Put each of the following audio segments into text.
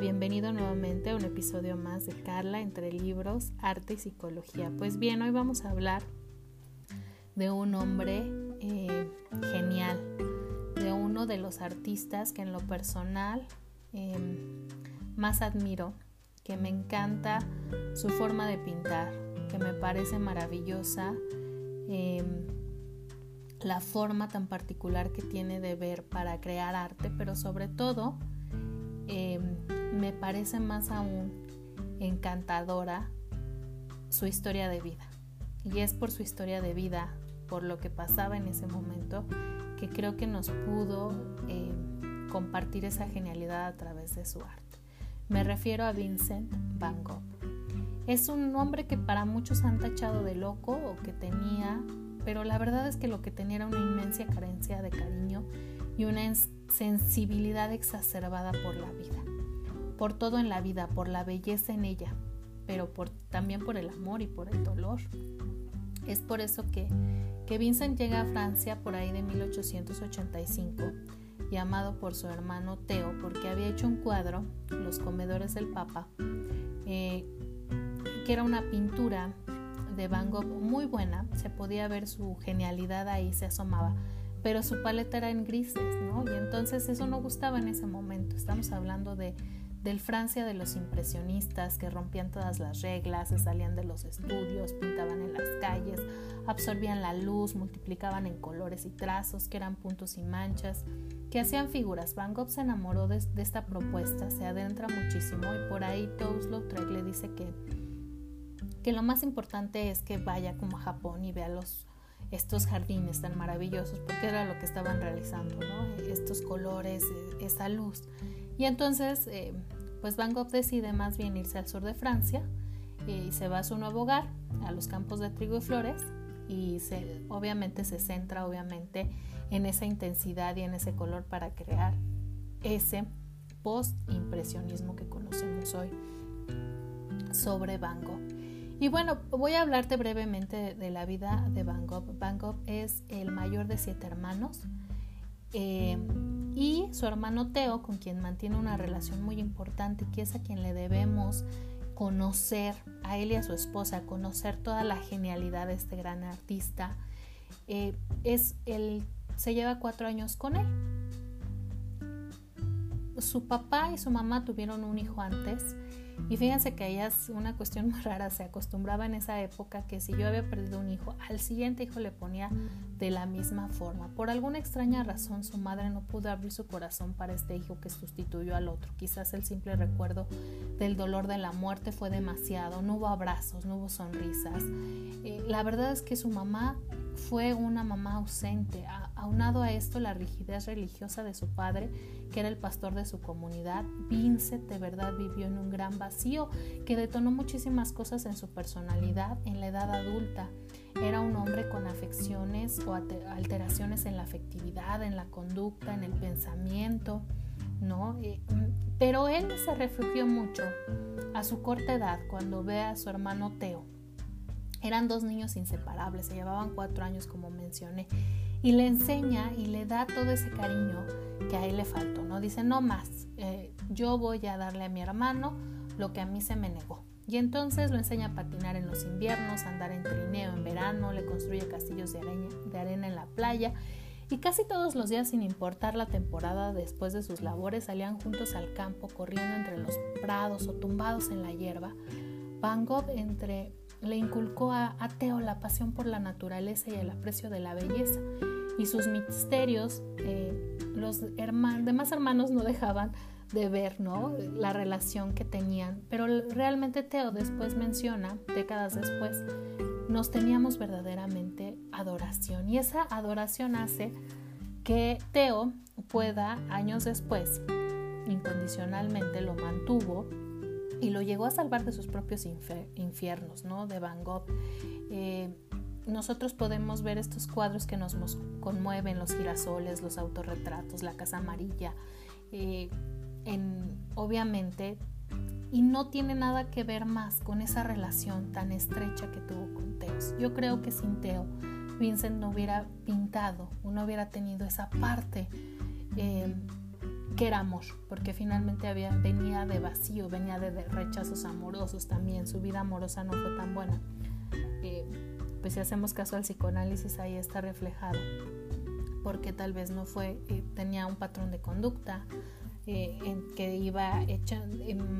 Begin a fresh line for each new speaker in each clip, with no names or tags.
bienvenido nuevamente a un episodio más de Carla entre libros, arte y psicología. Pues bien, hoy vamos a hablar de un hombre eh, genial, de uno de los artistas que en lo personal em, más admiro, que me encanta su forma de pintar, que me parece maravillosa em, la forma tan particular que tiene de ver para crear arte, pero sobre todo em, me parece más aún encantadora su historia de vida. Y es por su historia de vida, por lo que pasaba en ese momento, que creo que nos pudo em, compartir esa genialidad a través de su arte. Me refiero a Vincent Van Gogh. Es un hombre que para muchos han tachado de loco o que tenía, pero la verdad es que lo que tenía era una inmensa carencia de cariño y una sensibilidad exacerbada por la vida, por todo en la vida, por la belleza en ella, pero por, también por el amor y por el dolor. Es por eso que, que Vincent llega a Francia por ahí de 1885 llamado por su hermano Teo porque había hecho un cuadro, Los comedores del Papa, eh, que era una pintura de Van Gogh muy buena, se podía ver su genialidad ahí, se asomaba, pero su paleta era en grises, ¿no? Y entonces eso no gustaba en ese momento, estamos hablando de del Francia de los impresionistas que rompían todas las reglas, se salían de los estudios, pintaban en las calles, absorbían la luz, multiplicaban en colores y trazos que eran puntos y manchas, que hacían figuras. Van Gogh se enamoró de, esta propuesta, se adentra muchísimo y por ahí Toulouse-Lautrec le dice que, que lo más importante es que vaya como a Japón y vea los, estos jardines tan maravillosos, porque era lo que estaban realizando, ¿no? estos colores, e, esa luz. Y entonces, eh, pues Van Gogh decide más bien irse al sur de Francia eh, y se va a su nuevo hogar, a los campos de trigo y flores, y obviamente se centra obviamente en esa intensidad y en ese color para crear ese post-impresionismo que conocemos hoy sobre Van Gogh. Y bueno, voy a hablarte brevemente de, la vida de Van Gogh. Van Gogh es el mayor de siete hermanos. Eh, y su hermano Teo, con quien mantiene una relación muy importante, que es a quien le debemos conocer, a él y a su esposa, conocer toda la genialidad de este gran artista, eh, es se lleva cuatro años con él. Su papá y su mamá tuvieron un hijo antes y fíjense que ella es una cuestión muy rara, se acostumbraba en esa época que si yo había perdido un hijo, al siguiente hijo le ponía de la misma forma. Por alguna extraña razón su madre no pudo abrir su corazón para este hijo que sustituyó al otro. Quizás el simple recuerdo del dolor de la muerte fue demasiado, no hubo abrazos, no hubo sonrisas. Eh, la verdad es que su mamá fue una mamá ausente. Aunado a esto, la rigidez religiosa de su padre, que era el pastor de su comunidad, Vincent de verdad vivió en un gran vacío que detonó muchísimas cosas en su personalidad en la edad adulta. Era un hombre con afecciones o alteraciones en la afectividad, en la conducta, en el pensamiento, ¿no? Eh, pero él se refugió mucho a su corta edad cuando ve a su hermano Teo eran dos niños inseparables, se llevaban cuatro años como mencioné, y le enseña y le da todo ese cariño que a él le faltó, ¿no? Dice, no más, eh, yo voy a darle a mi hermano lo que a mí se me negó. Y entonces lo enseña a patinar en los inviernos, a andar en trineo en verano, le construye castillos de arena, de arena en la playa y casi todos los días, sin importar la temporada después de sus labores, salían juntos al campo, corriendo entre los prados o tumbados en la hierba. Van Gogh entre le inculcó a, Teo la pasión por la naturaleza y el aprecio de la belleza. Y sus misterios, eh, los demás hermanos no dejaban de ver ¿no? la relación que tenían. Pero realmente Teo después menciona, décadas después, nos teníamos verdaderamente adoración. Y esa adoración hace que Teo pueda, años después, incondicionalmente lo mantuvo y lo llegó a salvar de sus propios infiernos, ¿no? De Van Gogh. Eh, nosotros podemos ver estos cuadros que nos conmueven, los girasoles, los autorretratos, la casa amarilla, eh, en, obviamente, y no tiene nada que ver más con esa relación tan estrecha que tuvo con Teo. Yo creo que sin Teo, Vincent no hubiera pintado, no hubiera tenido esa parte eh, qué era amor, porque finalmente había, venía de vacío, venía de, rechazos amorosos también, su vida amorosa no fue tan buena. Eh, pues si hacemos caso al psicoanálisis ahí está reflejado, porque tal vez no fue, eh, tenía un patrón de conducta, eh, en que iba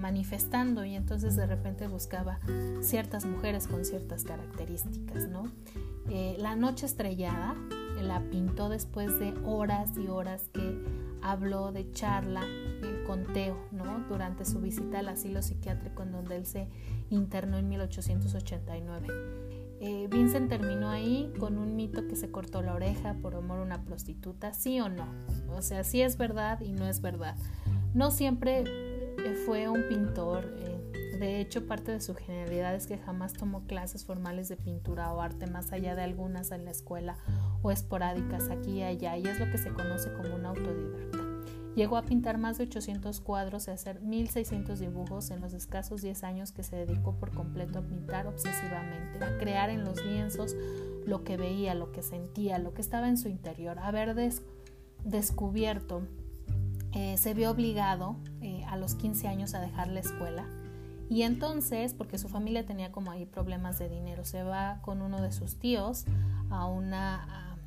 manifestando y entonces de repente buscaba ciertas mujeres con ciertas características, ¿no? la noche estrellada la pintó después de horas y horas que habló de charla eh, con Teo, ¿no? Durante su visita al asilo psiquiátrico en donde él se internó en 1889. Eh, Vincent terminó ahí con un mito que se cortó la oreja por amor a una prostituta, sí o no. O sea, sí es verdad y no es verdad. No siempre eh, fue un pintor. de hecho, parte de su genialidad es que jamás tomó clases formales de pintura o arte más allá de algunas en la escuela o esporádicas aquí y allá, y es lo que se conoce como un autodidacta. Llegó a pintar más de 800 cuadros y hacer 1600 dibujos en los escasos 10 años que se dedicó por completo a pintar obsesivamente, a crear en los lienzos lo que veía, lo que sentía, lo que estaba en su interior. Haber descubierto, eh, se vio obligado eh, a los 15 años a dejar la escuela. Y entonces, porque su familia tenía como ahí problemas de dinero, se va con uno de sus tíos a una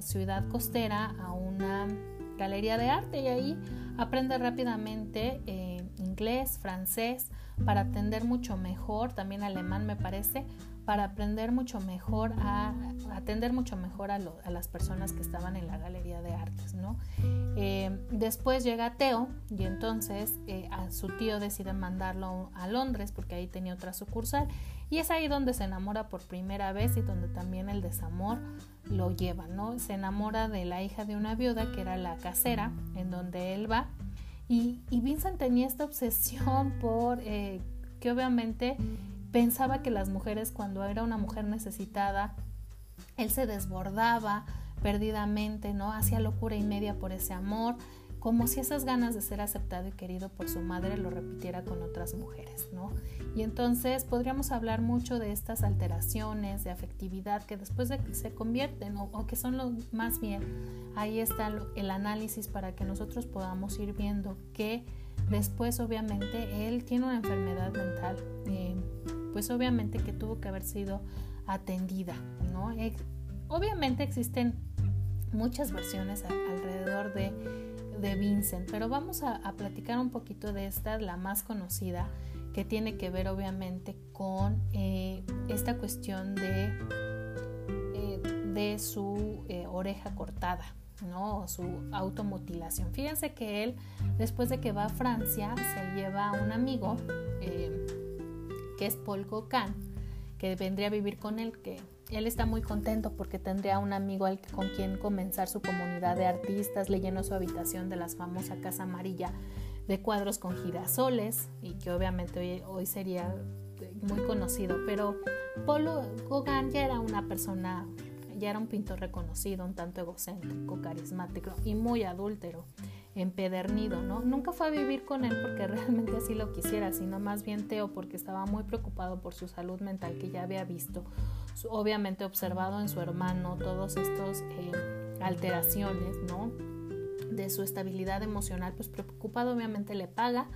ciudad costera a una galería de arte y ahí aprende rápidamente eh, inglés, francés, para atender mucho mejor, también alemán me parece, para aprender mucho mejor, a, atender mucho mejor a, las personas que estaban en la galería de artes, ¿no? Eh, después llega Teo y entonces eh, a su tío decide mandarlo a Londres porque ahí tenía otra sucursal y es ahí donde se enamora por primera vez y donde también el desamor lo lleva, ¿no? Se enamora de la hija de una viuda que era la casera en donde él va y, Vincent tenía esta obsesión por eh, que obviamente pensaba que las mujeres cuando era una mujer necesitada, él se desbordaba perdidamente, ¿no? Hacía locura y media por ese amor como si esas ganas de ser aceptado y querido por su madre lo repitiera con otras mujeres, ¿no? Y entonces podríamos hablar mucho de estas alteraciones de afectividad que después de que se convierten o, que son lo más bien, ahí está el análisis para que nosotros podamos ir viendo que después obviamente él tiene una enfermedad mental, eh, pues obviamente que tuvo que haber sido atendida, ¿no? obviamente existen muchas versiones alrededor de de Vincent, pero vamos a, platicar un poquito de esta, la más conocida, que tiene que ver obviamente con eh, esta cuestión de, eh, de su eh, oreja cortada, ¿no? Su automutilación. Fíjense que él, después de que va a Francia, se lleva a un amigo, que es Paul Gauguin, que vendría a vivir con él, que él está muy contento porque tendría un amigo con quien comenzar su comunidad de artistas. Le llenó su habitación de la famosa Casa Amarilla de cuadros con girasoles y que obviamente hoy, sería muy conocido. Pero Polo Gauguin ya era una persona, ya era un pintor reconocido, un tanto egocéntrico, carismático y muy adúltero empedernido, ¿no? Nunca fue a vivir con él porque realmente así lo quisiera, sino más bien Teo porque estaba muy preocupado por su salud mental que ya había visto obviamente observado en su hermano todos estos eh, alteraciones, ¿no? De su estabilidad emocional, pues preocupado obviamente le paga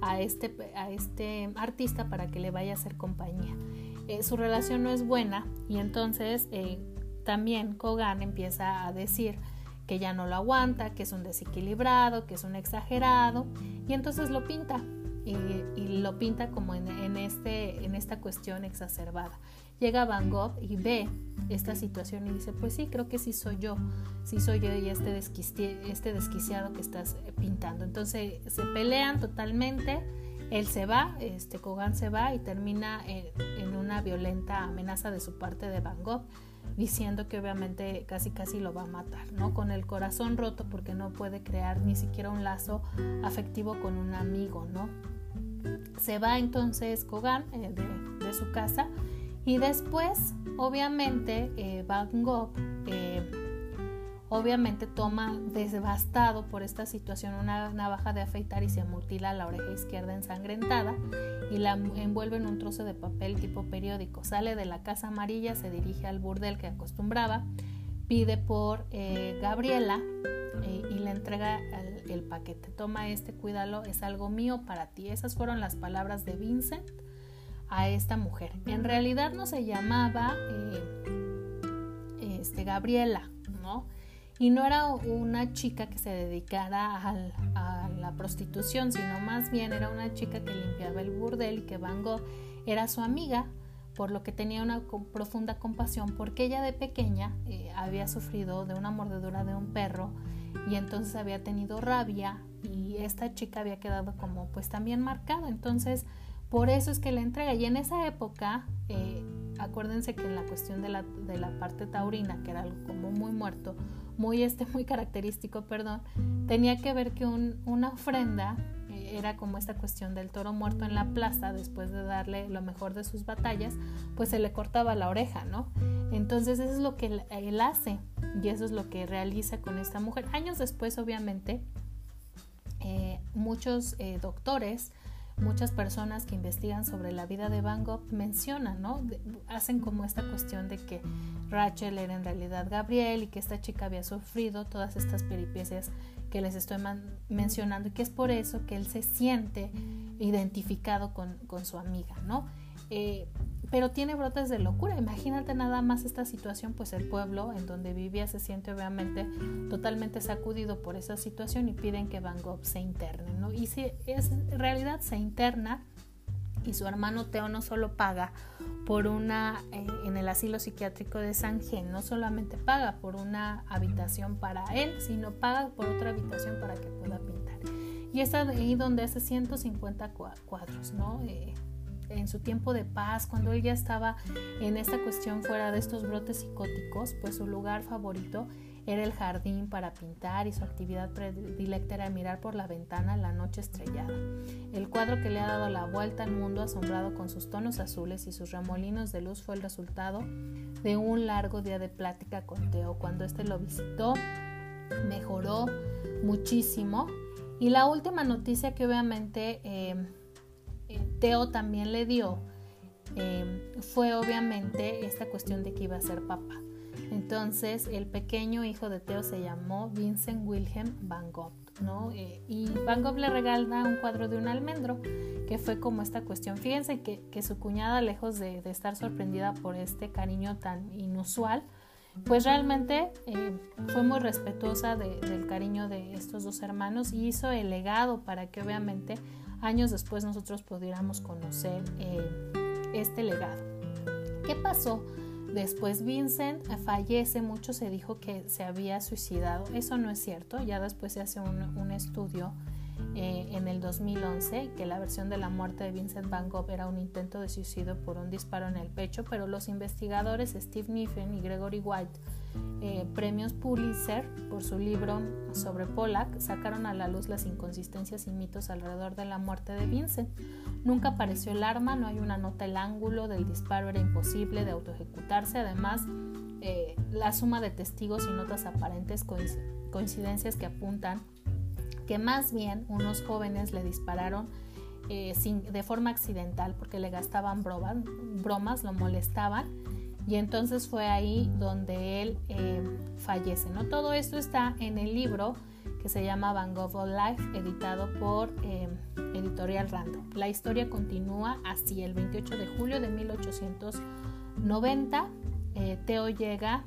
a este, a este artista para que le vaya a hacer compañía. Eh, su relación no es buena y entonces eh, también Kogan empieza a decir que ya no lo aguanta, que es un desequilibrado, que es un exagerado y entonces lo pinta y, lo pinta como en, este, en esta cuestión exacerbada. Llega Van Gogh y ve esta situación y dice, pues sí, creo que sí soy yo, sí soy yo y este, este desquiciado que estás pintando. Entonces se pelean totalmente, él se va, este Kogan se va y termina en una violenta amenaza de su parte de Van Gogh diciendo que obviamente casi casi lo va a matar, ¿no? Con el corazón roto porque no puede crear ni siquiera un lazo afectivo con un amigo, ¿no? Se va entonces Kogan eh, de, de su casa y después, obviamente, eh, Van Gogh, eh, obviamente toma devastado por esta situación una navaja de afeitar y se mutila la oreja izquierda ensangrentada y la envuelve en un trozo de papel tipo periódico. Sale de la casa amarilla, se dirige al burdel que acostumbraba, pide por eh, Gabriela eh, y le entrega el, paquete. Toma este, cuídalo, es algo mío para ti. Esas fueron las palabras de Vincent a esta mujer. En realidad no se llamaba este, Gabriela. Y no era una chica que se dedicara a la prostitución, sino más bien era una chica que limpiaba el burdel y que Van Gogh era su amiga, por lo que tenía una profunda compasión, porque ella de pequeña eh, había sufrido de una mordedura de un perro y entonces había tenido rabia y esta chica había quedado como pues también marcada. Entonces, por eso es que la entrega. Y en esa época, eh, acuérdense que en la cuestión de la, de la parte taurina, que era algo muy muerto, muy, este, muy característico, perdón, tenía que ver que una ofrenda eh, era como esta cuestión del toro muerto en la plaza después de darle lo mejor de sus batallas, pues se le cortaba la oreja, ¿no? Entonces eso es lo que él, hace y eso es lo que realiza con esta mujer. Años después, obviamente, eh, muchos eh, doctores muchas personas que investigan sobre la vida de Van Gogh mencionan, ¿no? hacen como esta cuestión de que Rachel era en realidad Gabriel y que esta chica había sufrido todas estas peripecias que les estoy mencionando y que es por eso que él se siente identificado con, con su amiga, ¿no? Eh, pero tiene brotes de locura. Imagínate nada más esta situación, pues el pueblo en donde vivía se siente obviamente totalmente sacudido por esa situación y piden que Van Gogh se interne, ¿no? Y si es, en realidad se interna y su hermano Teo no solo paga por una, eh, en el asilo psiquiátrico de San Gen, no solamente paga por una habitación para él, sino paga por otra habitación para que pueda pintar. Y es ahí donde hace 150 cuadros, ¿no? Eh, en su tiempo de paz, cuando él ya estaba en esta cuestión fuera de estos brotes psicóticos, pues su lugar favorito era el jardín para pintar y su actividad predilecta era mirar por la ventana la noche estrellada. El cuadro que le ha dado la vuelta al mundo asombrado con sus tonos azules y sus remolinos de luz fue el resultado de un largo día de plática con Teo. Cuando éste lo visitó, mejoró muchísimo. Y la última noticia que obviamente... Eh, Teo también le dio em, fue obviamente esta cuestión de que iba a ser papá. Entonces el pequeño hijo de Teo se llamó Vincent Wilhelm Van Gogh, ¿no? Eh, y Van Gogh le regala un cuadro de un almendro, que fue como esta cuestión. Fíjense que, su cuñada, lejos de, estar sorprendida por este cariño tan inusual, pues realmente eh, fue muy respetuosa del cariño de estos dos hermanos y hizo el legado para que obviamente años después nosotros pudiéramos conocer eh, este legado. ¿Qué pasó? Después Vincent fallece, mucho se dijo que se había suicidado. Eso no es cierto, ya después se hace un, estudio eh, en el 2011 que la versión de la muerte de Vincent Van Gogh era un intento de suicidio por un disparo en el pecho, pero los investigadores Steve Niffen y Gregory White eh, premios Pulitzer por su libro sobre Pollack sacaron a la luz las inconsistencias y mitos alrededor de la muerte de Vincent. Nunca apareció el arma, no hay una nota, el ángulo del disparo era imposible de autoejecutarse. Además, eh, la suma de testigos y notas aparentes coincidencias que apuntan que más bien unos jóvenes le dispararon eh, de forma accidental porque le gastaban bromas, lo molestaban y entonces fue ahí donde él eh, fallece. ¿no? Todo esto está en el libro que se llama Van Gogh Life, editado por eh, Editorial Random. La historia continúa así, el 28 de julio de 1890, eh, Teo llega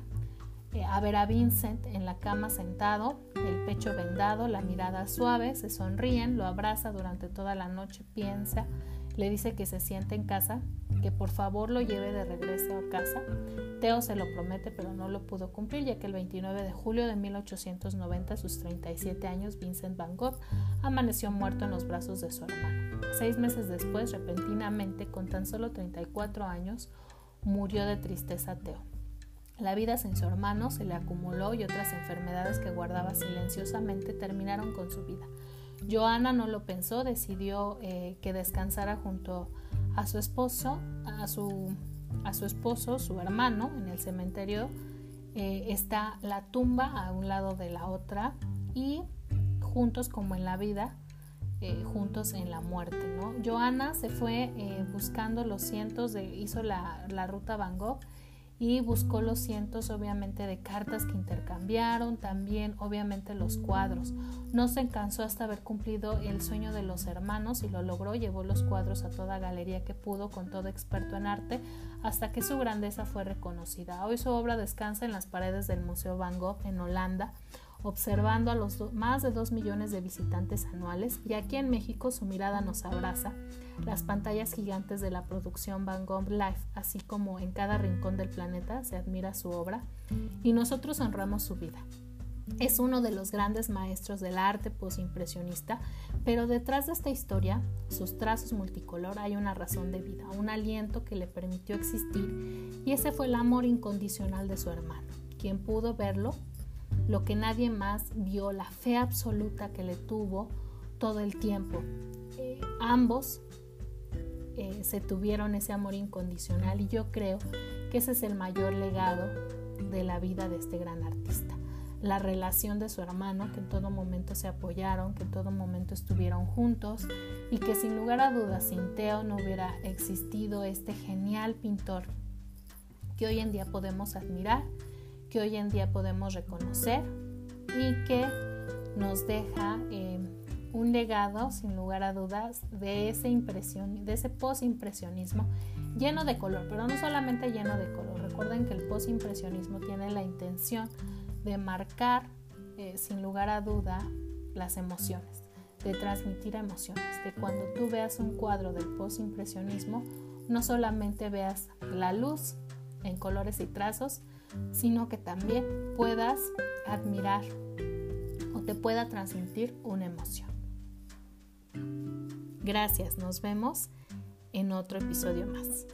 a ver a Vincent en la cama sentado, el pecho vendado, la mirada suave, se sonríen, lo abraza durante toda la noche, piensa, le dice que se siente en casa que por favor lo lleve de regreso a casa. Teo se lo promete, pero no lo pudo cumplir, ya que el 29 de julio de 1890, a sus 37 años, Vincent Van Gogh amaneció muerto en los brazos de su hermano. Seis meses después, repentinamente, con tan solo 34 años, murió de tristeza Teo. La vida sin su hermano se le acumuló y otras enfermedades que guardaba silenciosamente terminaron con su vida. Joana no lo pensó, decidió eh, que descansara junto a su esposo, a su, a su esposo, su hermano, en el cementerio eh, está la tumba a un lado de la otra y juntos como en la vida, eh, juntos en la muerte. Joana se fue buscando los cientos de, hizo la, la ruta Van Gogh y buscó los cientos obviamente de cartas que intercambiaron, también obviamente los cuadros. No se cansó hasta haber cumplido el sueño de los hermanos y lo logró, llevó los cuadros a toda galería que pudo con todo experto en arte hasta que su grandeza fue reconocida. Hoy su obra descansa en las paredes del Museo Van Gogh en Holanda observando a los más de 2 millones de visitantes anuales y aquí en México su mirada nos abraza, las pantallas gigantes de la producción Van Gogh Life, así como en cada rincón del planeta se admira su obra y nosotros honramos su vida. Es uno de los grandes maestros del arte posimpresionista, pero detrás de esta historia, sus trazos multicolor, hay una razón de vida, un aliento que le permitió existir y ese fue el amor incondicional de su hermano, quien pudo verlo lo que nadie más vio, la fe absoluta que le tuvo todo el tiempo. Eh, ambos eh, se tuvieron ese amor incondicional y yo creo que ese es el mayor legado de la vida de este gran artista. La relación de su hermano, que en todo momento se apoyaron, que en todo momento estuvieron juntos y que sin lugar a dudas sin Teo no hubiera existido este genial pintor que hoy en día podemos admirar que hoy en día podemos reconocer y que nos deja eh, un legado, sin lugar a dudas, de ese de ese post-impresionismo lleno de color, pero no solamente lleno de color. Recuerden que el post-impresionismo tiene la intención de marcar, eh, sin lugar a duda, las emociones, de transmitir emociones, de cuando tú veas un cuadro del post-impresionismo, no solamente veas la luz en colores y trazos, sino que también puedas admirar o te pueda transmitir una emoción. Gracias, nos vemos en otro episodio más.